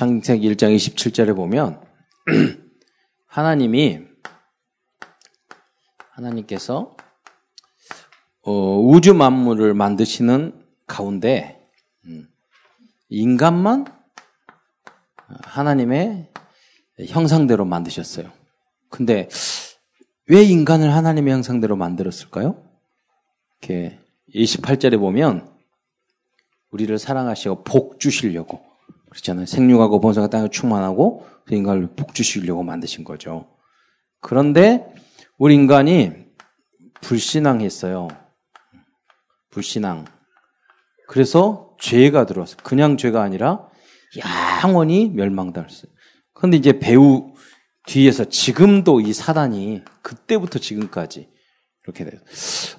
창세기 1장 27절에 보면 하나님이 하나님께서 어, 우주 만물을 만드시는 가운데 음, 인간만 하나님의 형상대로 만드셨어요. 근데 왜 인간을 하나님의 형상대로 만들었을까요? 이렇게 28절에 보면 우리를 사랑하시고 복 주시려고 그렇잖아요. 생육하고 번성가 땅에 충만하고 그 인간을 복 주시려고 만드신 거죠. 그런데 우리 인간이 불신앙했어요. 불신앙. 그래서 죄가 들어왔어요. 그냥 죄가 아니라 영원히 멸망당했어요. 그런데 이제 배우 뒤에서 지금도 이 사단이 그때부터 지금까지 이렇게 돼요.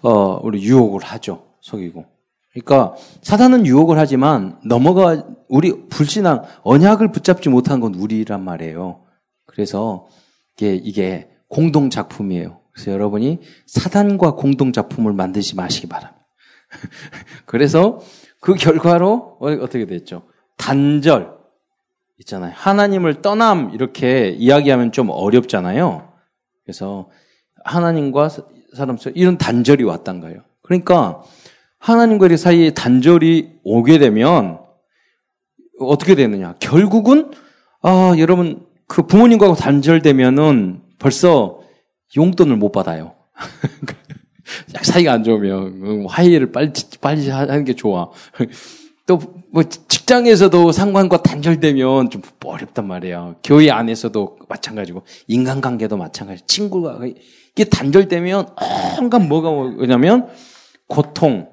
어, 우리 유혹을 하죠. 속이고. 그러니까 사단은 유혹을 하지만 넘어가 우리 불신앙 언약을 붙잡지 못한 건 우리란 말이에요. 그래서 이게 이게 공동 작품이에요. 그래서 여러분이 사단과 공동 작품을 만드지 마시기 바랍니다. 그래서 그 결과로 어, 어떻게 됐죠? 단절 있잖아요. 하나님을 떠남 이렇게 이야기하면 좀 어렵잖아요. 그래서 하나님과 사람 이런 단절이 왔단 거예요. 그러니까 하나님과 의 사이에 단절이 오게 되면 어떻게 되느냐? 결국은 아 여러분 그 부모님과 단절되면은 벌써 용돈을 못 받아요. 사이가 안 좋으면 화해를 빨리 빨리 하는 게 좋아. 또 뭐 직장에서도 상관과 단절되면 좀 어렵단 말이에요. 교회 안에서도 마찬가지고 인간관계도 마찬가지. 친구가 이게 단절되면 온갖 뭐가 뭐냐면 고통,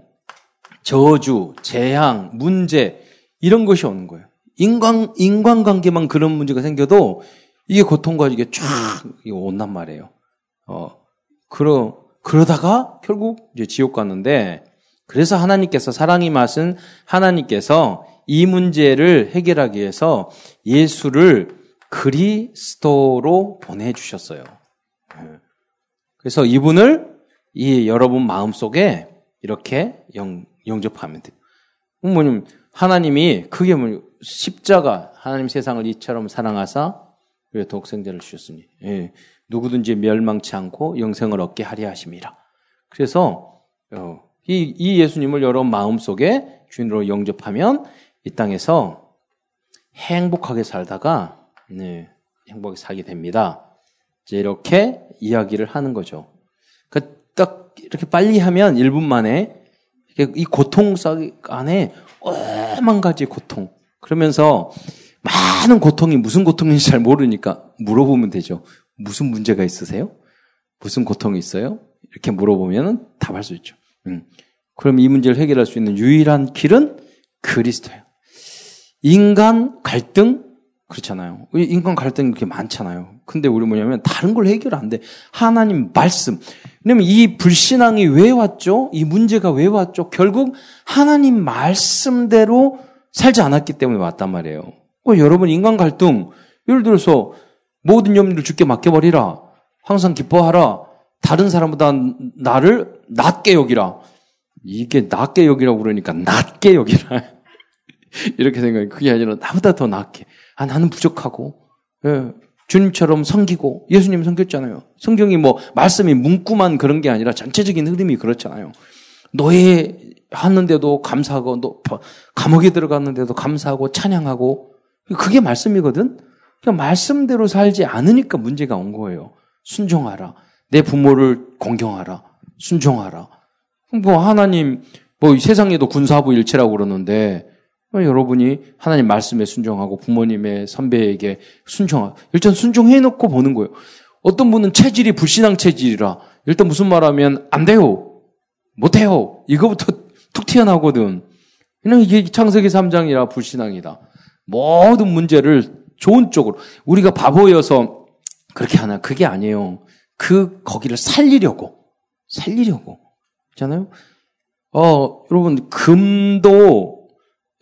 저주, 재앙, 문제 이런 것이 오는 거예요. 인간 인간관계만 그런 문제가 생겨도 이게 고통과 이게 쫙 온단 말이에요. 어 그러 그러다가 결국 이제 지옥 갔는데 그래서 하나님께서 사랑이 맛은 하나님께서 이 문제를 해결하기 위해서 예수를 그리스도로 보내주셨어요. 그래서 이분을 이 여러분 마음 속에 이렇게 영, 영접하면 돼요. 뭐냐면 하나님이 그게 뭐 십자가 하나님 세상을 이처럼 사랑하사 왜 독생자를 주셨으니 예, 누구든지 멸망치 않고 영생을 얻게 하려 하심이라. 그래서 어, 이, 이 예수님을 여러분 마음 속에 주인으로 영접하면 이 땅에서 행복하게 살다가 네, 행복하게 살게 됩니다. 이제 이렇게 이야기를 하는 거죠. 그딱 이렇게 빨리 하면 1분 만에 이 고통 안에 오만 가지 고통. 그러면서 많은 고통이 무슨 고통인지 잘 모르니까 물어보면 되죠. 무슨 문제가 있으세요? 무슨 고통이 있어요? 이렇게 물어보면 답할 수 있죠. 음. 그럼 이 문제를 해결할 수 있는 유일한 길은 그리스도예요. 인간 갈등 그렇잖아요. 인간 갈등이 그렇게 많잖아요. 근데 우리 뭐냐면 다른 걸 해결 안 돼. 하나님 말씀. 왜냐면 이 불신앙이 왜 왔죠? 이 문제가 왜 왔죠? 결국 하나님 말씀대로 살지 않았기 때문에 왔단 말이에요. 어, 여러분 인간 갈등 예를 들어서 모든 염려를 주께 맡겨버리라. 항상 기뻐하라. 다른 사람보다 나를 낮게 여기라. 이게 낮게 여기라고 그러니까 낮게 여기라. 이렇게 생각해. 그게 아니라 나보다 더 낫게. 아, 나는 부족하고, 예, 주님처럼 섬기고, 예수님 섬겼잖아요. 성경이 뭐, 말씀이 문구만 그런 게 아니라 전체적인 흐름이 그렇잖아요. 노예 하는데도 감사하고, 너, 감옥에 들어갔는데도 감사하고, 찬양하고, 그게 말씀이거든? 그냥 말씀대로 살지 않으니까 문제가 온 거예요. 순종하라. 내 부모를 공경하라. 순종하라. 뭐, 하나님, 뭐, 세상에도 군사부 일체라고 그러는데, 여러분이 하나님 말씀에 순종하고 부모님의 선배에게 순종하고 일단 순종해 놓고 보는 거예요. 어떤 분은 체질이 불신앙 체질이라 일단 무슨 말하면 안 돼요. 못 해요. 이거부터 툭 튀어나오거든. 그냥 이게 창세기 3장이라 불신앙이다. 모든 문제를 좋은 쪽으로 우리가 바보여서 그렇게 하나 그게 아니에요. 그 거기를 살리려고 살리려고 있잖아요. 어 여러분 금도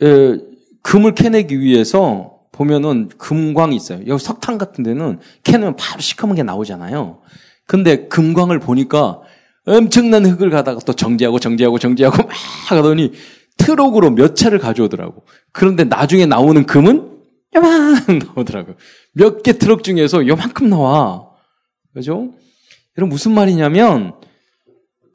에, 금을 캐내기 위해서 보면은 금광이 있어요. 여기 석탄 같은 데는 캐내면 바로 시커먼 게 나오잖아요. 근데 금광을 보니까 엄청난 흙을 가다가 또 정지하고 정지하고 정지하고 막 하더니 트럭으로 몇 차를 가져오더라고. 그런데 나중에 나오는 금은 요만 나오더라고요. 몇 개 트럭 중에서 요만큼 나와. 그죠? 여러분 무슨 말이냐면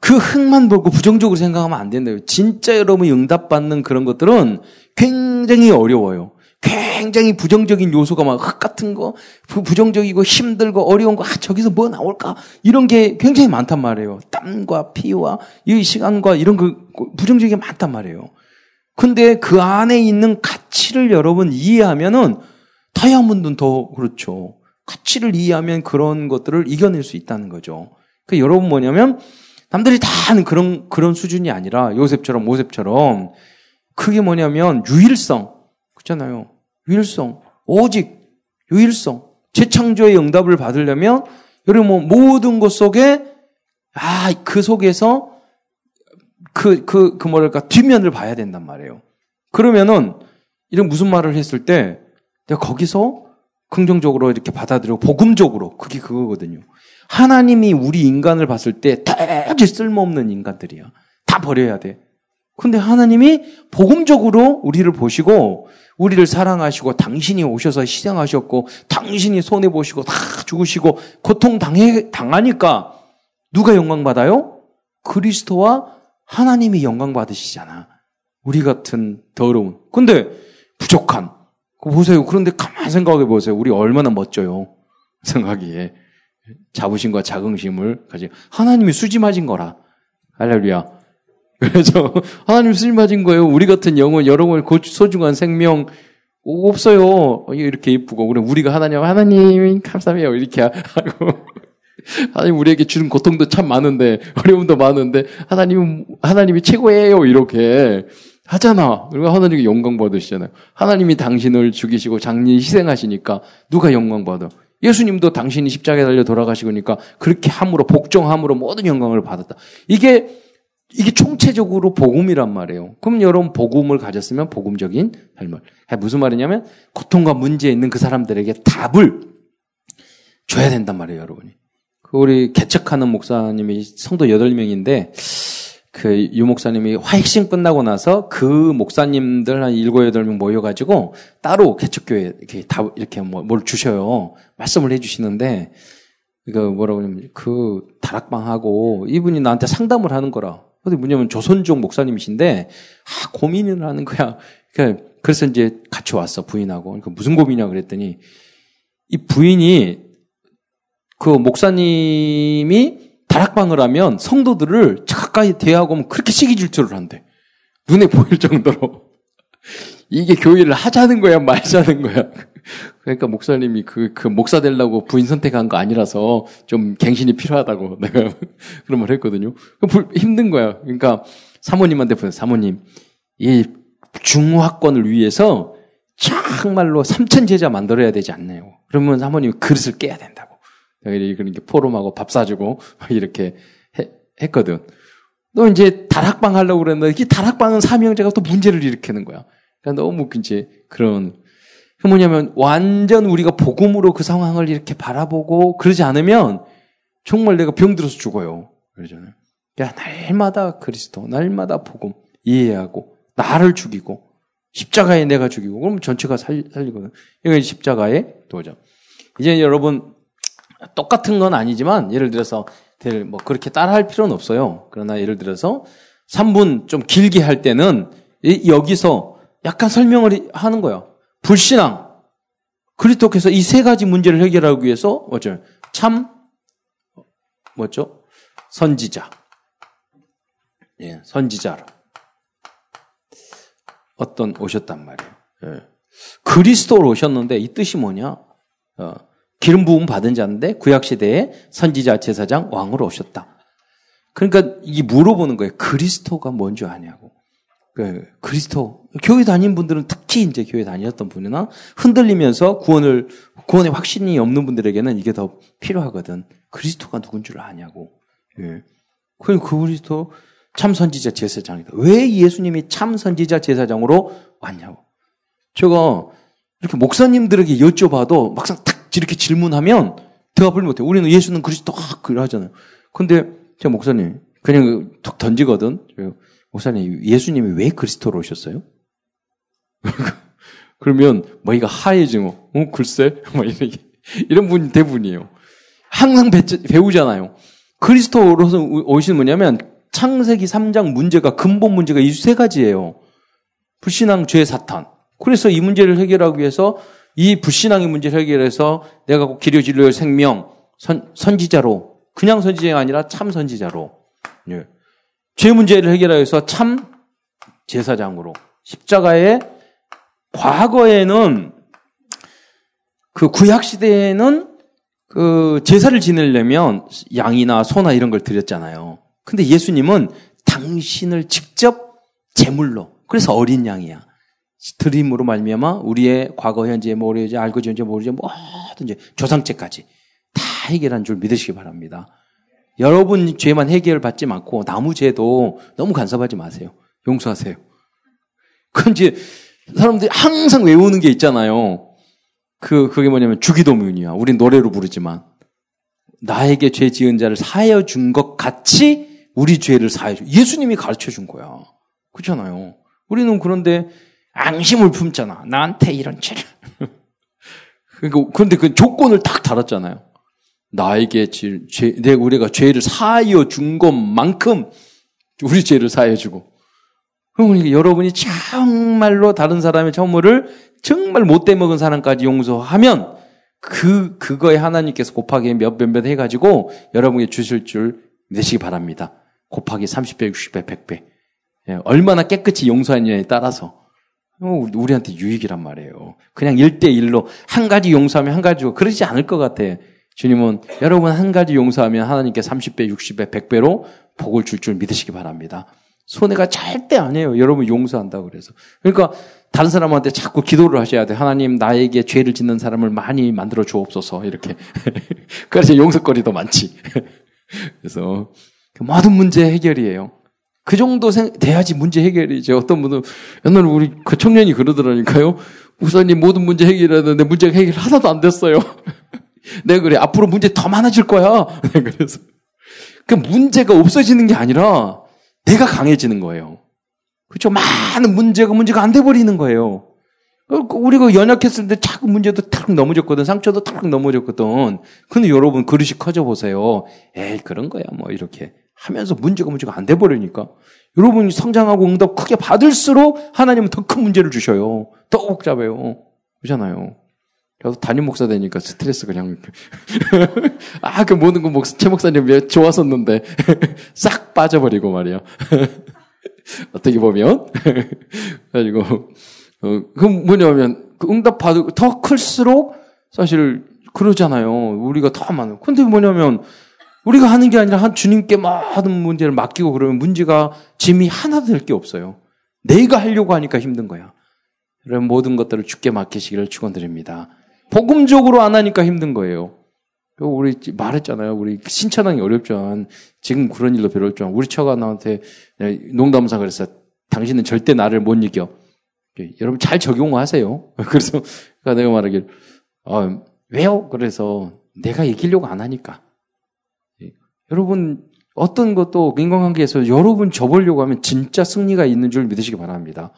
그 흙만 보고 부정적으로 생각하면 안 된다요. 진짜 여러분이 응답받는 그런 것들은 굉장히 어려워요. 굉장히 부정적인 요소가 막 흙 같은 거, 부정적이고 힘들고 어려운 거, 아, 저기서 뭐 나올까? 이런 게 굉장히 많단 말이에요. 땀과 피와 이 시간과 이런 그 부정적인 게 많단 말이에요. 근데 그 안에 있는 가치를 여러분 이해하면은 다이아몬드는 더 그렇죠. 가치를 이해하면 그런 것들을 이겨낼 수 있다는 거죠. 그 여러분 뭐냐면 남들이 다 하는 그런 그런 수준이 아니라 요셉처럼 모셉처럼 그게 뭐냐면 유일성 그렇잖아요. 유일성 오직 유일성 재창조의 응답을 받으려면 여러분 뭐 모든 것 속에 아 그 속에서 그, 그, 그 뭐랄까, 뒷면을 봐야 된단 말이에요. 그러면은, 이런 무슨 말을 했을 때, 내가 거기서 긍정적으로 이렇게 받아들이고, 복음적으로, 그게 그거거든요. 하나님이 우리 인간을 봤을 때 되게 쓸모없는 인간들이야. 다 버려야 돼. 근데 하나님이 복음적으로 우리를 보시고, 우리를 사랑하시고, 당신이 오셔서 희생하셨고, 당신이 손해 보시고, 다 죽으시고, 고통 당해, 당하니까, 누가 영광 받아요? 그리스도와 하나님이 영광 받으시잖아. 우리 같은 더러운. 근데 부족한. 보세요. 그런데 가만 생각해 보세요. 우리 얼마나 멋져요. 생각이에. 자부심과 자긍심을 가지고. 하나님이 수지 맞은 거라. 할렐루야. 그래서 하나님 수지 맞은 거예요. 우리 같은 영혼, 여러분 소중한 생명 없어요. 이렇게. 그래 우리가 하나님, 하나님 감사해요. 이렇게 하고. 하나님 우리에게 주는 고통도 참 많은데 어려움도 많은데 하나님은 하나님이 최고예요 이렇게 하잖아. 그리고 하나님이 영광 받으시잖아요. 하나님이 당신을 죽이시고 장리 희생하시니까 누가 영광 받아? 예수님도 당신이 십자가에 달려 돌아가시니까 그렇게 함으로 복종함으로 모든 영광을 받았다. 이게 이게 총체적으로 복음이란 말이에요. 그럼 여러분 복음을 가졌으면 복음적인 삶을 무슨 말이냐면 고통과 문제에 있는 그 사람들에게 답을 줘야 된단 말이에요, 여러분이. 그 우리 개척하는 목사님이 성도 8명인데 그 유 목사님이 화익식 끝나고 나서 그 목사님들 한 7, 8명 모여가지고 따로 개척교회 이렇게 다 이렇게 뭐, 뭘 주셔요. 말씀을 해주시는데 이거 뭐라고 하냐면 그 다락방하고 이분이 나한테 상담을 하는 거라. 근데 뭐냐면 조선족 목사님이신데 아 고민을 하는 거야. 그러니까 그래서 이제 같이 왔어 부인하고. 그러니까 무슨 고민이냐 그랬더니 이 부인이 그 목사님이 다락방을 하면 성도들을 가까이 대하고 하면 그렇게 시기 질투를 한대. 눈에 보일 정도로. 이게 교회를 하자는 거야, 말자는 거야. 그러니까 목사님이 그, 그 목사 되려고 부인 선택한 거 아니라서 좀 갱신이 필요하다고 내가 그런 말 했거든요. 힘든 거야. 그러니까 사모님한테 보내 사모님, 이 중화권을 위해서 정말로 삼천 제자 만들어야 되지 않나요? 그러면 사모님이 그릇을 깨야 된다고. 내가 이렇게 포럼하고 밥 사주고 이렇게 해, 했거든. 너 이제 다락방 하려고 그랬는데 이 다락방은 사명제가 또 문제를 일으키는 거야. 그러니까 너무 이제 그런 그 뭐냐면 완전 우리가 복음으로 그 상황을 이렇게 바라보고 그러지 않으면 정말 내가 병들어서 죽어요. 그러잖아요. 야 날마다 그리스도, 날마다 복음 이해하고 나를 죽이고 십자가에 내가 죽이고 그럼 전체가 살, 살리거든. 이거 십자가의 도전. 이제 여러분 똑같은 건 아니지만 예를 들어서 뭐 그렇게 따라할 필요는 없어요. 그러나 예를 들어서 3분 좀 길게 할 때는 여기서 약간 설명을 하는 거야. 불신앙. 그리스도께서 이 세 가지 문제를 해결하기 위해서 뭐죠? 참 뭐죠? 선지자. 예, 선지자로 어떤 오셨단 말이에요. 예. 그리스도로 오셨는데 이 뜻이 뭐냐? 어, 기름 부음 받은 자인데 구약 시대에 선지자 제사장 왕으로 오셨다. 그러니까 이 물어보는 거예요. 그리스도가 뭔지 아냐고. 그 그리스도 교회 다닌 분들은 특히 이제 교회 다녔던 분이나 흔들리면서 구원을 구원의 확신이 없는 분들에게는 이게 더 필요하거든. 그리스도가 누군 줄 아냐고. 예. 그 그리스도 참 선지자 제사장이다. 왜 예수님이 참 선지자 제사장으로 왔냐고. 제가 이렇게 목사님들에게 여쭤봐도 막상 탁 이렇게 질문하면 대답을 못해. 우리는 예수는 그리스도 아, 그러잖아요. 근데 제 목사님 그냥 툭 던지거든. 목사님 예수님이 왜 그리스도로 오셨어요? 그러면 머리가 하얘지고, 어, 글쎄? 뭐 이런, 이런 분 대부분이에요. 항상 배, 우잖아요 그리스도로서 오시는 뭐냐면 창세기 3장 문제가 근본 문제가 이 세 가지예요. 불신앙, 죄, 사탄. 그래서 이 문제를 해결하기 위해서 이 불신앙의 문제를 해결해서 내가 꼭 기려 진료의 생명 선, 선지자로 그냥 선지자가 아니라 참 선지자로 예. 죄 문제를 해결하기 위해서 참 제사장으로 십자가에 과거에는 그 구약 시대에는 그 제사를 지내려면 양이나 소나 이런 걸 드렸잖아요. 근데 예수님은 당신을 직접 제물로 그래서 어린 양이야. 드림으로 말미암아 우리의 과거 현재 모르지 알고 전제 모르지 뭐든지 조상책까지 다 해결한 줄 믿으시기 바랍니다. 여러분 죄만 해결받지 않고 나무 죄도 너무 간섭하지 마세요. 용서하세요. 그건 이제 사람들이 항상 외우는 게 있잖아요. 그, 그게 뭐냐면 주기도문이야. 우린 노래로 부르지만. 나에게 죄 지은 자를 사하여 준 것 같이 우리 죄를 사하여 줘. 예수님이 가르쳐 준 거야. 그렇잖아요. 우리는 그런데 앙심을 품잖아. 나한테 이런 죄를. 그러니까, 그런데 그 조건을 딱 달았잖아요. 나에게 죄, 내 우리가 죄를 사하여 준 것만큼 우리 죄를 사하여 주고. 그러니까 여러분이 정말로 다른 사람의 처물을 정말 못돼 먹은 사람까지 용서하면 그 그거에 하나님께서 곱하기 몇몇몇 해가지고 여러분에게 주실 줄 믿으시기 바랍니다. 곱하기 30배, 60배, 100배. 예, 얼마나 깨끗이 용서하느냐에 따라서 어, 우리한테 유익이란 말이에요. 그냥 1대1로 한 가지 용서하면 한 가지고 그러지 않을 것 같아. 주님은 여러분 한 가지 용서하면 하나님께 30배, 60배, 100배로 복을 줄 줄 믿으시기 바랍니다. 손해가 절대 아니에요. 여러분 용서한다고 그래서. 그러니까 다른 사람한테 자꾸 기도를 하셔야 돼. 하나님 나에게 죄를 짓는 사람을 많이 만들어 주옵소서. 이렇게. 그래서 용서거리도 많지. 그래서 그 모든 문제 해결이에요. 그 정도 생, 돼야지 문제 해결이죠. 어떤 분은 옛날에 우리 그 청년이 그러더라니까요. 우선님 모든 문제 해결하는데 문제가 해결 하나도 안 됐어요. 내가 그래 앞으로 문제 더 많아질 거야. 그래서 그 문제가 없어지는 게 아니라 내가 강해지는 거예요. 그렇죠? 많은 문제가 문제가 안 돼 버리는 거예요. 우리가 연약했을 때 자꾸 문제도 탁 넘어졌거든. 상처도 탁 넘어졌거든. 근데 여러분 그릇이 커져 보세요. 에이, 그런 거야. 뭐 이렇게 하면서 문제가 문제가 안 돼 버리니까. 여러분이 성장하고 응답 크게 받을수록 하나님은 더 큰 문제를 주셔요. 더 복잡해요. 그렇잖아요. 그래서 담임 목사 되니까 스트레스 그냥 아 그 모든 거 목사 최 목사님 왜 좋았었는데 싹 빠져버리고 말이야. 어떻게 보면 가지고 어, 그 뭐냐면 그 응답 받을 더 클수록 사실 그러잖아요. 우리가 더 많아. 근데 뭐냐면 우리가 하는 게 아니라 한 주님께 모든 문제를 맡기고 그러면 문제가 짐이 하나도 될 게 없어요. 내가 하려고 하니까 힘든 거야. 그런 모든 것들을 죽게 맡기시기를 축원드립니다. 복음적으로 안 하니까 힘든 거예요. 우리 말했잖아요. 우리 신천하기 어렵죠. 지금 그런 일도 별로 없죠. 우리 처가 나한테 농담사 그랬어요. 당신은 절대 나를 못 이겨. 여러분 잘 적용하세요. 그래서 내가 말하길 어, 왜요? 그래서 내가 이기려고 안 하니까. 여러분 어떤 것도 인간관계에서 여러분 접으려고 하면 진짜 승리가 있는 줄 믿으시기 바랍니다.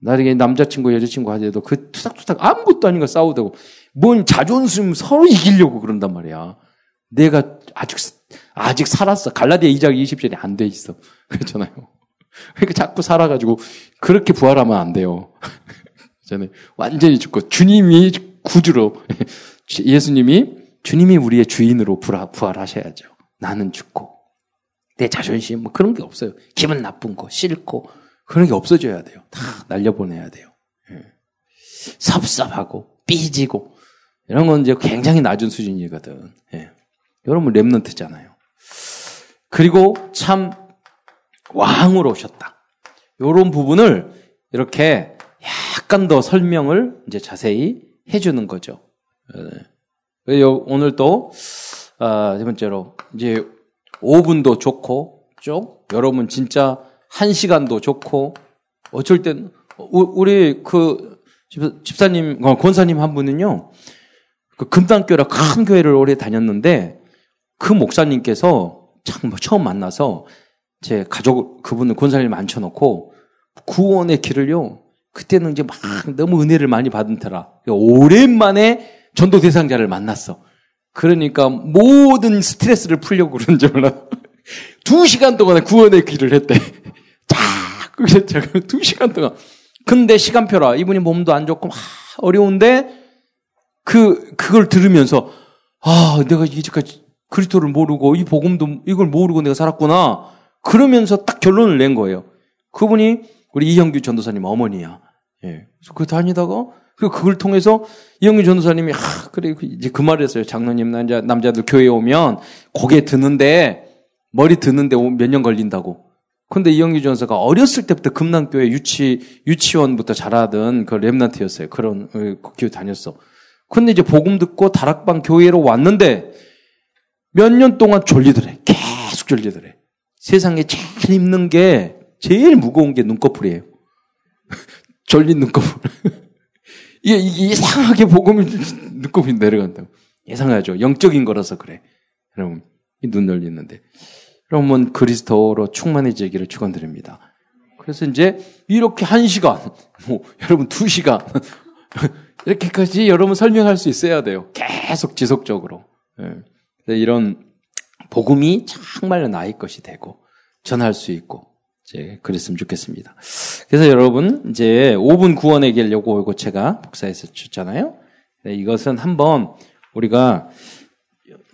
나중에 남자친구, 여자친구 하더라도 그 투닥투닥 아무것도 아닌 거 싸우다고 뭔 자존심 서로 이기려고 그런단 말이야. 내가 아직, 아직 살았어. 갈라디아 2장 20절에 안돼 있어. 그렇잖아요. 그러니까 자꾸 살아가지고 그렇게 부활하면 안 돼요. 저는 완전히 죽고 주님이 구주로 예수님이 주님이 우리의 주인으로 부활하셔야죠. 나는 죽고 내 자존심 뭐 그런 게 없어요. 기분 나쁜 거 싫고 그런 게 없어져야 돼요. 다 날려보내야 돼요. 예. 섭섭하고 삐지고 이런 건 이제 굉장히 낮은 수준이거든. 예. 여러분 랩런트잖아요. 그리고 참 왕으로 오셨다. 이런 부분을 이렇게 약간 더 설명을 이제 자세히 해주는 거죠. 예. 오늘 또 아, 세 번째로 이제 5분도 좋고 쭉 여러분 진짜 한 시간도 좋고 어쩔 땐 우리 그 집사님 어, 권사님 한 분은요 그 금단교라 큰 교회를 오래 다녔는데 그 목사님께서 참 처음 만나서 제 가족 그분은 권사님 앉혀 놓고 구원의 길을요 그때는 이제 막 너무 은혜를 많이 받은 터라 오랜만에 전도 대상자를 만났어. 그러니까 모든 스트레스를 풀려고 그런 줄 몰라. 두 시간 동안에 구원의 길을 했대. 자, 그랬죠. 두 시간 동안. 근데 시간표라. 이분이 몸도 안 좋고 막 어려운데 그 그걸 들으면서 아, 내가 이제까지 그리스도를 모르고 이 복음도 이걸 모르고 내가 살았구나. 그러면서 딱 결론을 낸 거예요. 그분이 우리 이형규 전도사님 어머니야. 예. 그래서 그 다니다가 그 그걸 통해서 이영규 전도사님이 하 그래 그 이제 그 말을 했어요. 장로님 남자 남자들 교회에 오면 고개 드는데 머리 드는데 몇 년 걸린다고. 근데 이영규 전사가 어렸을 때부터 금남교회 유치 유치원부터 자라던 그 렘넌트였어요. 그런 어, 그 교회 다녔어. 근데 이제 복음 듣고 다락방 교회로 왔는데 몇 년 동안 졸리더래. 계속 졸리더래. 세상에 제일 힘든 게 제일 무거운 게 눈꺼풀이에요. 졸린 눈꺼풀. 이게, 이상하게 복음이 눈꺼풀이 내려간다고. 이상하죠. 영적인 거라서 그래. 여러분, 눈 열리는데. 여러분, 그리스도로 충만해지기를 축원드립니다. 그래서 이제 이렇게 한 시간, 뭐, 여러분 두 시간, 이렇게까지 여러분 설명할 수 있어야 돼요. 계속 지속적으로. 네. 이런 복음이 정말로 나의 것이 되고, 전할 수 있고, 이제 그랬으면 좋겠습니다. 그래서 여러분 이제 5분 구원의 길 요거 요거 제가 복사해서 줬잖아요. 네, 이것은 한번 우리가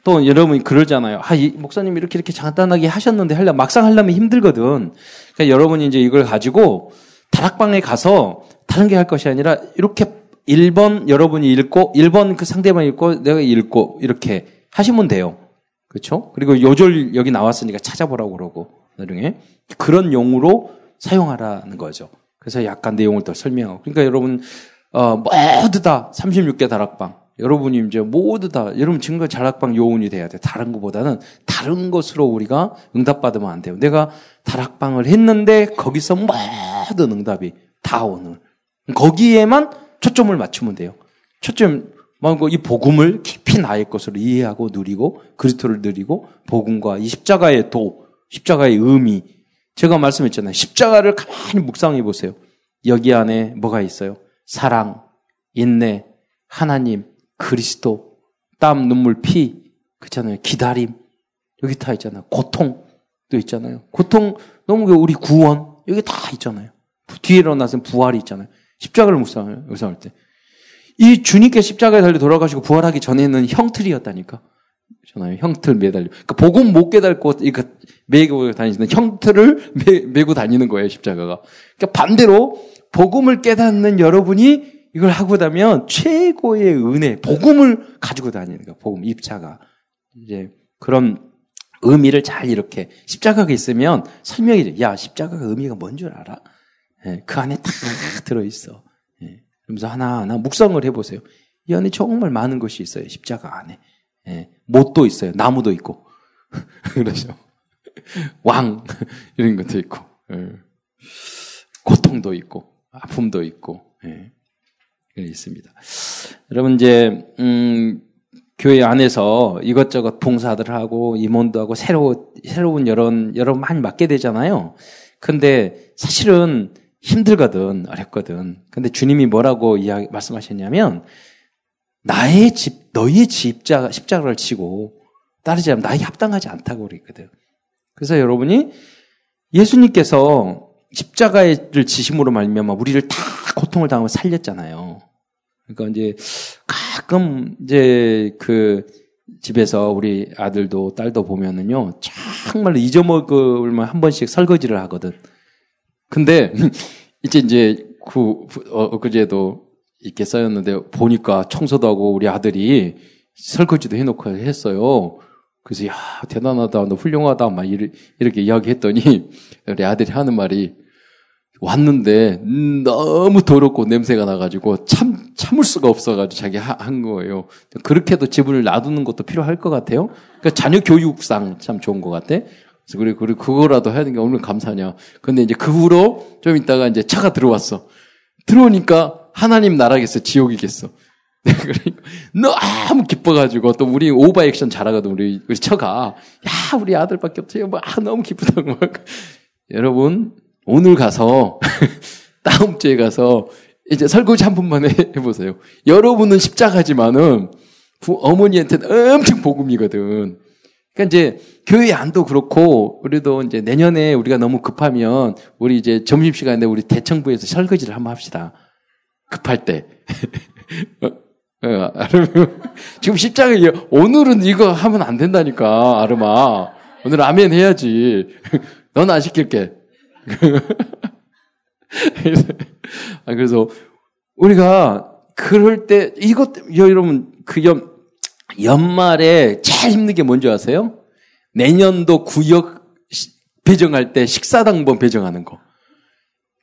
또 여러분이 그러잖아요. 아, 이 목사님 이렇게 이렇게 간단하게 하셨는데 하려 막상 하려면 힘들거든. 그러니까 여러분이 이제 이걸 가지고 다락방에 가서 다른 게 할 것이 아니라 이렇게 1번 여러분이 읽고 1번 그 상대방이 읽고 내가 읽고 이렇게 하시면 돼요. 그렇죠? 그리고 요절 여기 나왔으니까 찾아보라고 그러고 나중에 그런 용으로 사용하라는 거죠. 그래서 약간 내용을 더 설명하고. 그러니까 여러분, 어, 모두 다 36개 다락방. 여러분이 이제 모두 다, 여러분 증거 다락방 요원이 돼야 돼. 다른 것보다는 다른 것으로 우리가 응답받으면 안 돼요. 내가 다락방을 했는데 거기서 모든 응답이 다 오는. 거기에만 초점을 맞추면 돼요. 초점, 이 복음을 깊이 나의 것으로 이해하고 누리고 그리스도를 누리고 복음과 이 십자가의 도, 십자가의 의미. 제가 말씀했잖아요. 십자가를 가만히 묵상해 보세요. 여기 안에 뭐가 있어요? 사랑, 인내, 하나님, 그리스도, 땀, 눈물, 피, 그렇잖아요. 기다림. 여기 다 있잖아요. 고통도 있잖아요. 고통, 너무 우리 구원, 여기 다 있잖아요. 뒤에 일어나서 부활이 있잖아요. 십자가를 묵상을, 묵상할 때. 이 주님께 십자가에 달려 돌아가시고 부활하기 전에는 형틀이었다니까. 잖아요. 형틀 매달려. 그러니까 복음 못 깨달고 그러니까 매고 다니시는 형틀을 매, 매고 다니는 거예요, 십자가가. 그러니까 반대로 복음을 깨닫는 여러분이 이걸 하고 다면 최고의 은혜, 복음을 가지고 다니는 거야. 복음 입자가. 이제 그런 의미를 잘 이렇게 십자가가 있으면 설명이 돼. 야, 십자가가 의미가 뭔 줄 알아? 예, 그 안에 다 들어 있어. 예, 그러면서 하나하나 묵상을 해 보세요. 이 안에 정말 많은 것이 있어요. 십자가 안에. 예, 못도 있어요. 나무도 있고. 그러죠. 왕, 이런 것도 있고. 예. 고통도 있고, 아픔도 있고, 예. 있습니다. 여러분, 이제, 음, 교회 안에서 이것저것 봉사들 하고, 임원도 하고, 새로, 새로운 여러, 여러 많이 맡게 되잖아요. 근데 사실은 힘들거든, 어렵거든. 근데 주님이 뭐라고 이야기, 말씀하셨냐면, 나의 집, 너희의 집자, 십자가를 치고 따르지 않으면 나에게 합당하지 않다고 그랬거든. 그래서 여러분이 예수님께서 십자가를 지심으로 말미암아 우리를 다 고통을 당하며 살렸잖아요. 그러니까 이제 가끔 이제 그 집에서 우리 아들도 딸도 보면은요 정말 잊어먹을 한 번씩 설거지를 하거든. 근데 이제 이제 그 어, 그제도 있게 쌓였는데 보니까 청소도 하고 우리 아들이 설거지도 해놓고 했어요. 그래서 야 대단하다, 너 훌륭하다 막 이렇게 이야기했더니 우리 아들이 하는 말이 왔는데 너무 더럽고 냄새가 나가지고 참 참을 수가 없어가지고 자기 하, 한 거예요. 그렇게도 지분을 놔두는 것도 필요할 것 같아요. 그러니까 자녀 교육상 참 좋은 것 같아. 그래서 그리고 그리고 그거라도 해야 되는 게 얼마나 감사냐. 근데 이제 그 후로 좀 있다가 이제 차가 들어왔어. 들어오니까 하나님 나라겠어, 지옥이겠어. 그러니까 너무 기뻐가지고 또 우리 오버 액션 잘하거든 우리 우리 처가 야 우리 아들밖에 없어요 뭐 아, 너무 기쁘다고 막 여러분 오늘 가서 다음 주에 가서 이제 설거지 한 번만 해보세요. 여러분은 십자가지만은 어머니한테는 엄청 복음이거든. 그러니까 이제 교회 안도 그렇고 우리도 이제 내년에 우리가 너무 급하면 우리 이제 점심 시간에 우리 대청부에서 설거지를 한번 합시다. 급할 때. 어, 어, 지금 십자가 오늘은 이거 하면 안 된다니까 아르마. 오늘 라면 해야지. 넌 안 시킬게. 아, 그래서 우리가 그럴 때 이것 여러분 그 연, 연말에 제일 힘든 게 뭔지 아세요? 내년도 구역 배정할 때 식사당번 배정하는 거.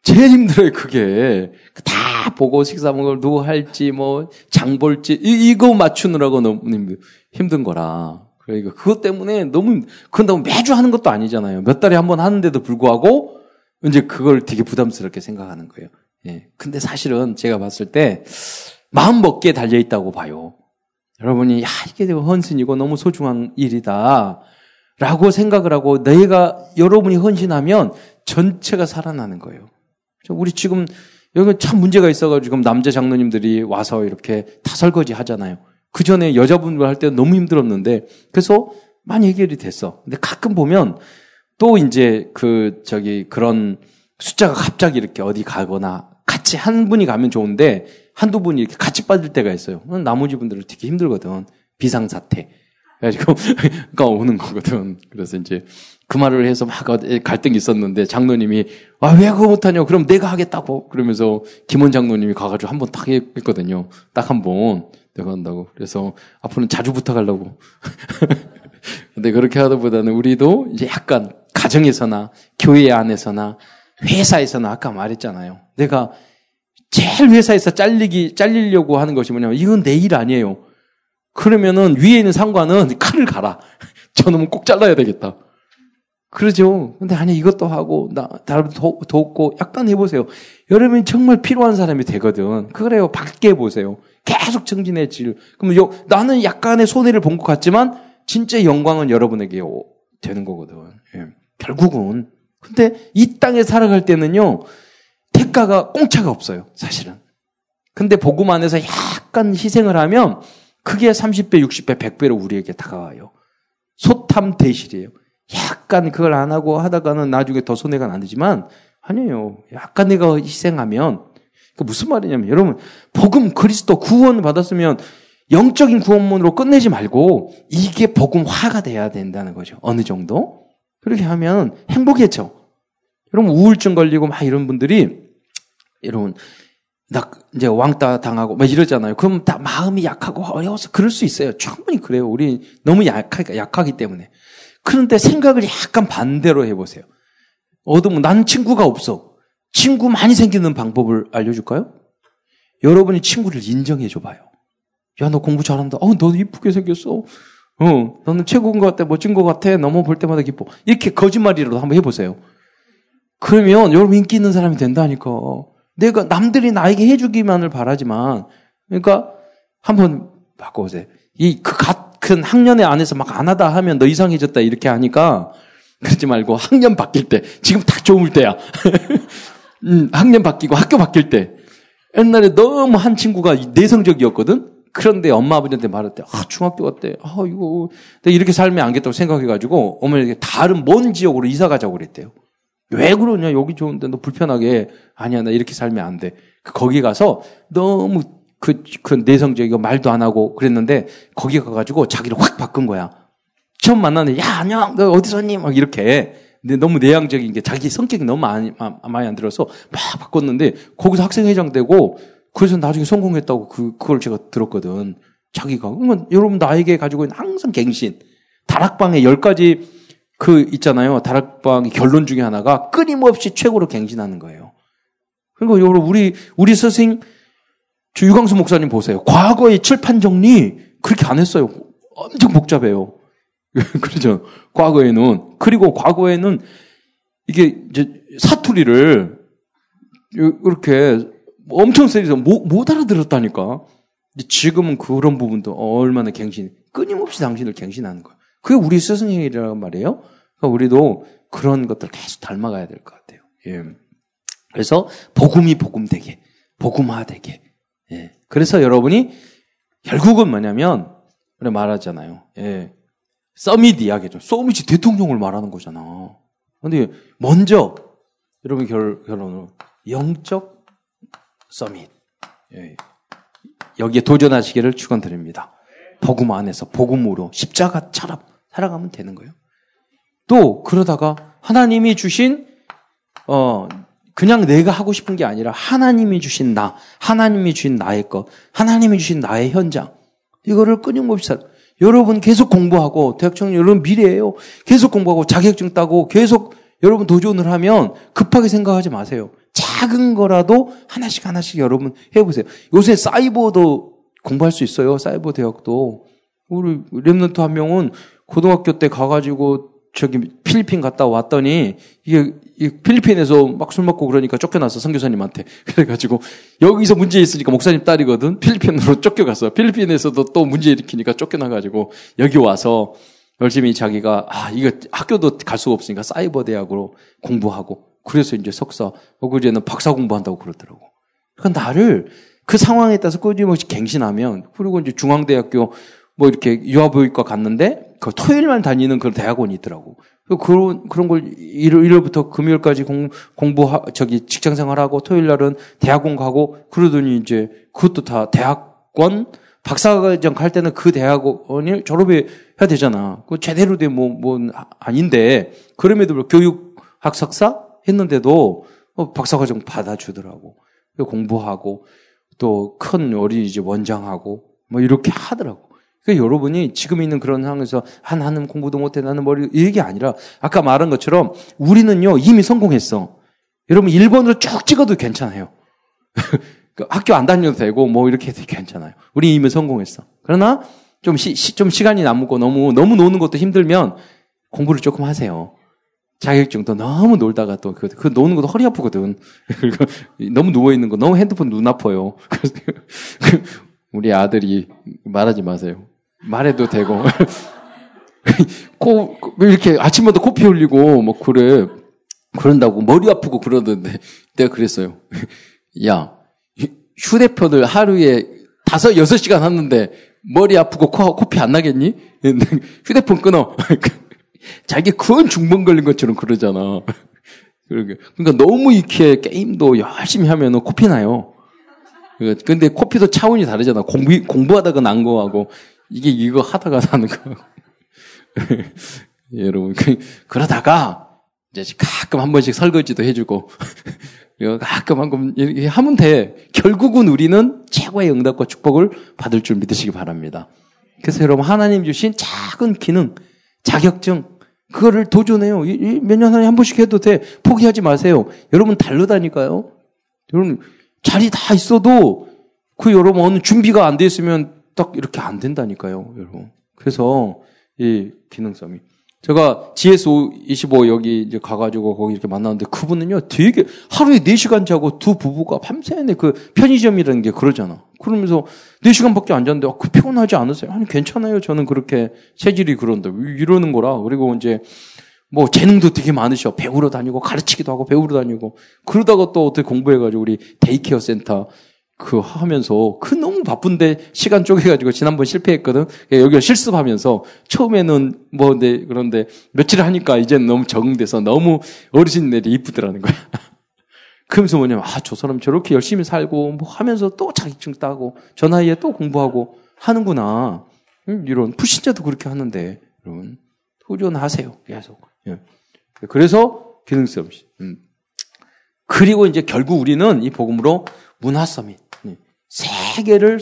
제일 힘들어요, 그게. 다 보고 식사 먹을 누구 할지, 뭐, 장 볼지, 이, 거 맞추느라고 너무 힘든 거라. 그러니까 그것 때문에 너무, 너무 매주 하는 것도 아니잖아요. 몇 달에 한 번 하는데도 불구하고, 이제 그걸 되게 부담스럽게 생각하는 거예요. 예. 근데 사실은 제가 봤을 때, 마음 먹기에 달려있다고 봐요. 여러분이, 야, 이게 헌신이고 너무 소중한 일이다. 라고 생각을 하고, 내가, 여러분이 헌신하면 전체가 살아나는 거예요. 우리 지금 여기 참 문제가 있어가지고 지금 남자 장로님들이 와서 이렇게 다 설거지 하잖아요. 그 전에 여자분들 할 때는 너무 힘들었는데 그래서 많이 해결이 됐어. 근데 가끔 보면 또 이제 그 저기 그런 숫자가 갑자기 이렇게 어디 가거나 같이 한 분이 가면 좋은데 한두 분이 이렇게 같이 빠질 때가 있어요. 나머지 분들은 되게 힘들거든. 비상사태. 그래가지고, 그러니까 오는 거거든. 그래서 이제 그 말을 해서 막 갈등이 있었는데 장로님이 아, 왜 그거 못하냐? 그럼 내가 하겠다고. 그러면서 김원 장로님이 가가지고 한 번 딱 했거든요. 딱 한 번. 내가 한다고. 그래서 앞으로는 자주 부탁하려고. 근데 그렇게 하다보다는 우리도 이제 약간 가정에서나 교회 안에서나 회사에서나 아까 말했잖아요. 내가 제일 회사에서 잘리기, 잘리려고 하는 것이 뭐냐면 이건 내 일 아니에요. 그러면은 위에 있는 상관은 칼을 갈아. 저놈은 꼭 잘라야 되겠다. 그러죠. 근데 아니 이것도 하고 나 도, 돕고 약간 해보세요. 여러분이 정말 필요한 사람이 되거든. 그래요. 밖에 보세요. 계속 정진해질. 그러면 요, 나는 약간의 손해를 본 것 같지만 진짜 영광은 여러분에게 되는 거거든. 예. 결국은. 근데 이 땅에 살아갈 때는요. 대가가 공짜가 없어요. 사실은. 근데 복음 안에서 약간 희생을 하면 크게 30배, 60배, 100배로 우리에게 다가와요. 소탐 대실이에요. 약간 그걸 안 하고 하다가는 나중에 더 손해가 나지만 아니에요. 약간 내가 희생하면 그 무슨 말이냐면 여러분 복음 그리스도 구원 받았으면 영적인 구원문으로 끝내지 말고 이게 복음화가 돼야 된다는 거죠. 어느 정도 그렇게 하면 행복해져. 여러분 우울증 걸리고 막 이런 분들이 여러분 나 이제 왕따 당하고 막 이러잖아요. 그럼 다 마음이 약하고 어려워서 그럴 수 있어요. 충분히 그래요. 우리 너무 약하기, 약하기 때문에. 그런데 생각을 약간 반대로 해보세요. 어두면 나는 친구가 없어. 친구 많이 생기는 방법을 알려줄까요? 여러분이 친구를 인정해줘봐요. 야, 너 공부 잘한다. 어, 너 이쁘게 생겼어. 어, 너는 최고인 것 같아. 멋진 것 같아. 너무 볼 때마다 기뻐. 이렇게 거짓말이라도 한번 해보세요. 그러면 여러분 인기 있는 사람이 된다니까. 내가 남들이 나에게 해주기만을 바라지만, 그러니까 한번 바꿔보세요. 이 그 같은 학년의 안에서 막 안 하다 하면 너 이상해졌다 이렇게 하니까 그러지 말고 학년 바뀔 때 지금 딱 좋을 때야. 음, 학년 바뀌고 학교 바뀔 때. 옛날에 너무 한 친구가 내성적이었거든. 그런데 엄마 아버지한테 말할 때, 아, 중학교 갔대. 아, 이거, 이렇게 살면 안 겠다고 생각해가지고, 어머니에게 다른 먼 지역으로 이사 가자고 그랬대요. 왜 그러냐? 여기 좋은데 너 불편하게. 아니야, 나 이렇게 살면 안 돼. 거기 가서 너무 그, 그 내성적이고 말도 안 하고 그랬는데 거기 가가지고 자기를 확 바꾼 거야. 처음 만나는데, 야, 안녕, 너 어디서 왔니? 막 이렇게. 근데 너무 내향적인 게 자기 성격이 너무 많이, 많이 안 들어서 막 바꿨는데 거기서 학생회장 되고 그래서 나중에 성공했다고 그, 그걸 제가 들었거든. 자기가. 그러면 여러분 나에게 가지고 있는 항상 갱신. 다락방에 열 가지 그 있잖아요. 다락방의 결론 중에 하나가 끊임없이 최고로 갱신하는 거예요. 그리고 여러분 우리 우리 스승 주 유광수 목사님 보세요. 과거의 칠판 정리 그렇게 안 했어요. 엄청 복잡해요. 그렇죠. 과거에는 그리고 과거에는 이게 이제 사투리를 이렇게 엄청 세서 못, 못 알아들었다니까. 지금은 그런 부분도 얼마나 갱신, 끊임없이 당신을 갱신하는 거야. 그게 우리 스승이란 말이에요. 그러니까 우리도 그런 것들 계속 닮아가야 될 것 같아요. 예. 그래서 복음이 복음 되게, 복음화 되게. 예. 그래서 여러분이 결국은 뭐냐면 그래 말하잖아요. 예. 서밋 이야기죠. 서밋이 대통령을 말하는 거잖아. 근데 먼저 여러분 결, 결론은 영적 서밋. 예. 여기에 도전하시기를 축원드립니다. 복음 안에서 복음으로 십자가처럼 살아가면 되는 거예요. 또 그러다가 하나님이 주신 어 그냥 내가 하고 싶은 게 아니라 하나님이 주신 나, 하나님이 주신 나의 것, 하나님이 주신 나의 현장 이거를 끊임없이 살. 여러분 계속 공부하고 대학 청년 여러분 미래예요. 계속 공부하고 자격증 따고 계속 여러분 도전을 하면 급하게 생각하지 마세요. 작은 거라도 하나씩 하나씩 여러분 해보세요. 요새 사이버도 공부할 수 있어요. 사이버 대학도. 우리 랩런트 한 명은 고등학교 때 가가지고 저기 필리핀 갔다 왔더니 이게 필리핀에서 막 술 먹고 그러니까 쫓겨났어 선교사님한테. 그래가지고 여기서 문제 있으니까 목사님 딸이거든. 필리핀으로 쫓겨갔어. 필리핀에서도 또 문제 일으키니까 쫓겨나가지고 여기 와서 열심히 자기가 아 이거 학교도 갈 수가 없으니까 사이버 대학으로 공부하고 그래서 이제 석사 어그제는 박사 공부한다고 그러더라고. 그러니까 나를 그 상황에 따라서 끊임없이 갱신하면 그리고 이제 중앙대학교 뭐 이렇게 유아교육과 갔는데 그 토요일만 다니는 그런 대학원이 있더라고. 그런 그런 걸 일, 일요일부터 금요일까지 공, 공부 저기 직장 생활하고 토요일 날은 대학원 가고 그러더니 이제 그것도 다 대학원 박사과정 갈 때는 그 대학원을 졸업해야 되잖아. 그 제대로 된 뭐, 뭐, 아닌데, 그럼에도 불구하고 교육학 석사 했는데도 어, 박사과정 받아주더라고. 공부하고, 또 큰 어린이집 원장하고, 뭐 이렇게 하더라고. 그러니까 여러분이 지금 있는 그런 상황에서 아, 나는 공부도 못해 나는 머리 이게 아니라 아까 말한 것처럼 우리는요 이미 성공했어. 여러분 1번으로 쭉 찍어도 괜찮아요. 그 학교 안 다녀도 되고 뭐 이렇게 해도 괜찮아요. 우리 이미 성공했어. 그러나 좀, 시, 좀 시간이 남고 너무 너무 노는 것도 힘들면 공부를 조금 하세요. 자격증도 너무 놀다가 또 그 그 노는 것도 허리 아프거든. 너무 누워 있는 거 너무 핸드폰 눈 아파요. 우리 아들이 말하지 마세요. 말해도 되고. 코, 이렇게 아침마다 코피 흘리고, 뭐, 그래. 그런다고 머리 아프고 그러던데. 내가 그랬어요. 야, 휴대폰을 하루에 다섯, 여섯 시간 하는데 머리 아프고 코, 코피 안 나겠니? 휴대폰 끊어. 자기 큰 중번 걸린 것처럼 그러잖아. 그러니까 너무 이렇게 게임도 열심히 하면 코피 나요. 근데 코피도 차원이 다르잖아. 공부, 공부하다가 난 거하고 이게 이거 하다가 나는 거. 여러분, 그, 그러다가 이제 가끔 한 번씩 설거지도 해주고 가끔 한 번 이렇게 하면 돼. 결국은 우리는 최고의 응답과 축복을 받을 줄 믿으시기 바랍니다. 그래서 여러분 하나님 주신 작은 기능, 자격증 그거를 도전해요. 몇 년 안에 한 번씩 해도 돼. 포기하지 마세요. 여러분 다르다니까요. 여러분 자리 다 있어도 그 여러분 어느 준비가 안 돼 있으면 딱 이렇게 안 된다니까요, 여러분. 그래서 이 기능성이 제가 GS25 여기 이제 가가지고 거기 이렇게 만났는데 그분은요 되게 하루에 4시간 자고 두 부부가 밤새내 그 편의점이라는 게 그러잖아. 그러면서 4시간밖에 안 잤는데 아, 그 피곤하지 않으세요? 아니 괜찮아요. 저는 그렇게 체질이 그런데 이러는 거라. 그리고 이제 뭐 재능도 되게 많으셔. 배우러 다니고 가르치기도 하고 배우러 다니고 그러다가 또 어떻게 공부해가지고 우리 데이케어 센터 그 하면서 그 너무 바쁜데 시간 쪼개가지고 지난번 실패했거든. 예, 여기가 실습하면서 처음에는 뭐 근데 그런데 며칠 하니까 이제는 너무 적응돼서 너무 어르신들이 이쁘더라는 거야. 그러면서 뭐냐면 아 저 사람 저렇게 열심히 살고 뭐 하면서 또 자격증 따고 저 나이에 또 공부하고 하는구나. 음, 이런 불신자도 그렇게 하는데 여러분 도전하세요 계속. 예. 그래서 기능성. 음. 그리고 이제 결국 우리는 이 복음으로 문화 서밋. 세계를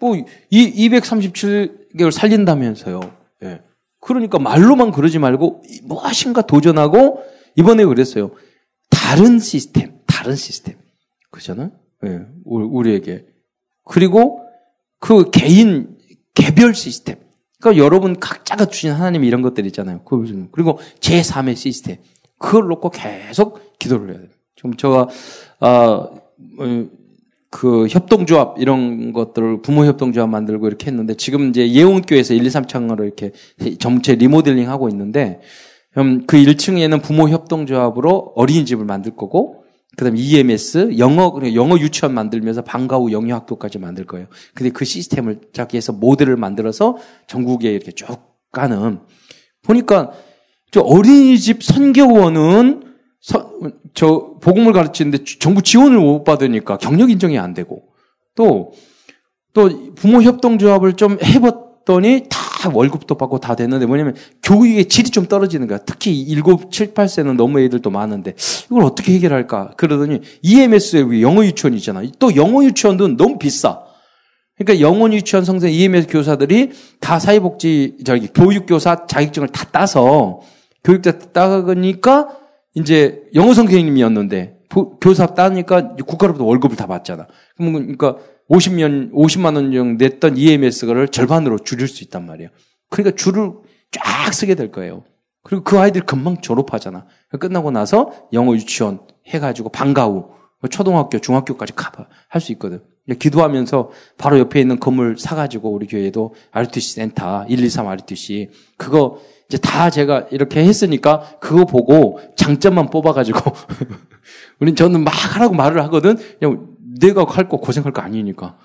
뭐, 이 237개월 살린다면서요. 예. 그러니까 말로만 그러지 말고 무엇인가 도전하고 이번에 그랬어요. 다른 시스템, 다른 시스템. 그잖아요? 예. 우리에게. 그리고 그 개인, 개별 시스템. 그러니까 여러분 각자가 주신 하나님 이런 것들 있잖아요. 그리고 제3의 시스템. 그걸 놓고 계속 기도를 해야 돼요. 지금 제가, 아, 그 협동조합 이런 것들을 부모 협동조합 만들고 이렇게 했는데 지금 이제 예원교회에서 1, 2, 3창으로 이렇게 전체 리모델링 하고 있는데 음, 그 1층에는 부모 협동조합으로 어린이집을 만들 거고 그다음에 EMS, 영어 영어 유치원 만들면서 방과 후 영어 학교까지 만들 거예요. 근데 그 시스템을 자기해서 모델을 만들어서 전국에 이렇게 쭉 가는 보니까 저 어린이집 선교원은 서, 저 복음을 가르치는데 정부 지원을 못 받으니까 경력 인정이 안 되고 또 또 부모 협동조합을 좀 해봤더니 다 월급도 받고 다 됐는데 뭐냐면 교육의 질이 좀 떨어지는 거야. 특히 7, 7, 8세는 너무 애들도 많은데 이걸 어떻게 해결할까? 그러더니 EMS에 영어 유치원이잖아. 또 영어 유치원도 너무 비싸. 그러니까 영어 유치원 성생 EMS 교사들이 다 사회복지 저기 교육교사 자격증을 다 따서 교육자 따니까 이제 영어 선생님이었는데 교사 따니까 국가로부터 월급을 다 받잖아. 그러니까 50년 50만 원 정도 냈던 EMS를 절반으로 줄일 수 있단 말이에요. 그러니까 줄을 쫙 쓰게 될 거예요. 그리고 그 아이들 금방 졸업하잖아. 끝나고 나서 영어 유치원 해가지고 방과 후 초등학교, 중학교까지 할수 있거든. 기도하면서 바로 옆에 있는 건물 사가지고 우리 교회도 RTC 센터 123 RTC 그거 이제 다 제가 이렇게 했으니까 그거 보고 장점만 뽑아가지고 우린 저는 막 하라고 말을 하거든. 그냥 내가 할 거 고생할 거 아니니까.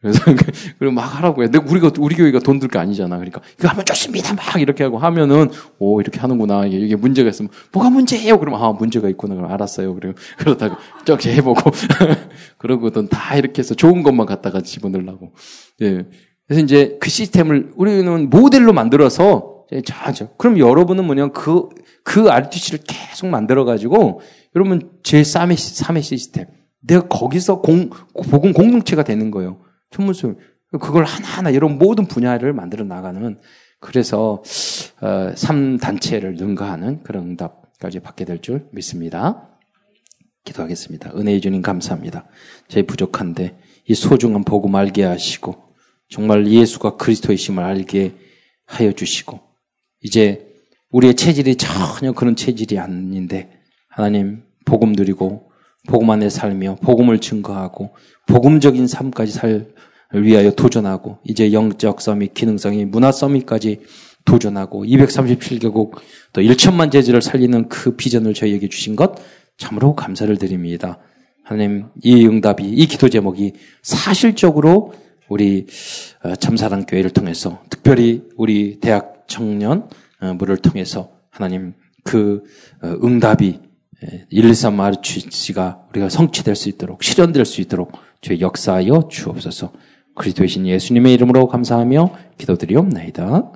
그래서 그리고 막 하라고 해. 내가 우리가 우리 교회가 돈들게 아니잖아. 그러니까 이거 하면 좋습니다. 막 이렇게 하고 하면은 오 이렇게 하는구나. 이게, 이게 문제가 있으면 뭐가 문제예요? 그러면 아 문제가 있구나. 그럼 알았어요. 그리고 그러다가 쩍 해보고 그러고든 다 이렇게 해서 좋은 것만 갖다가 집어넣으려고. 예. 그래서 이제 그 시스템을 우리는 모델로 만들어서 자, 자. 그럼 여러분은 뭐냐, 그, 그 RTC를 계속 만들어가지고, 여러분, 제3의, 3의 시스템. 내가 거기서 공, 복음 공동체가 되는 거예요. 천문수. 그걸 하나하나 이런 모든 분야를 만들어 나가는, 그래서, 어, 3단체를 능가하는 그런 응답까지 받게 될 줄 믿습니다. 기도하겠습니다. 은혜의 주님 감사합니다. 제 부족한데, 이 소중한 복음 알게 하시고, 정말 예수가 그리스도이심을 알게 하여 주시고, 이제 우리의 체질이 전혀 그런 체질이 아닌데 하나님 복음 드리고 복음 안에 살며 복음을 증거하고 복음적인 삶까지 살 위하여 도전하고 이제 영적 서밋, 기능성이 문화 서밋까지 도전하고 237개국 또 1천만 제지를 살리는 그 비전을 저희에게 주신 것 참으로 감사를 드립니다. 하나님 이 응답이 이 기도 제목이 사실적으로 우리 어, 참사랑 교회를 통해서 특별히 우리 대학 청년 어, 물을 통해서 하나님 그 어, 응답이 123 마르치가 우리가 성취될 수 있도록 실현될 수 있도록 주의 역사하여 주옵소서. 그리스도의 신 예수님의 이름으로 감사하며 기도드리옵나이다.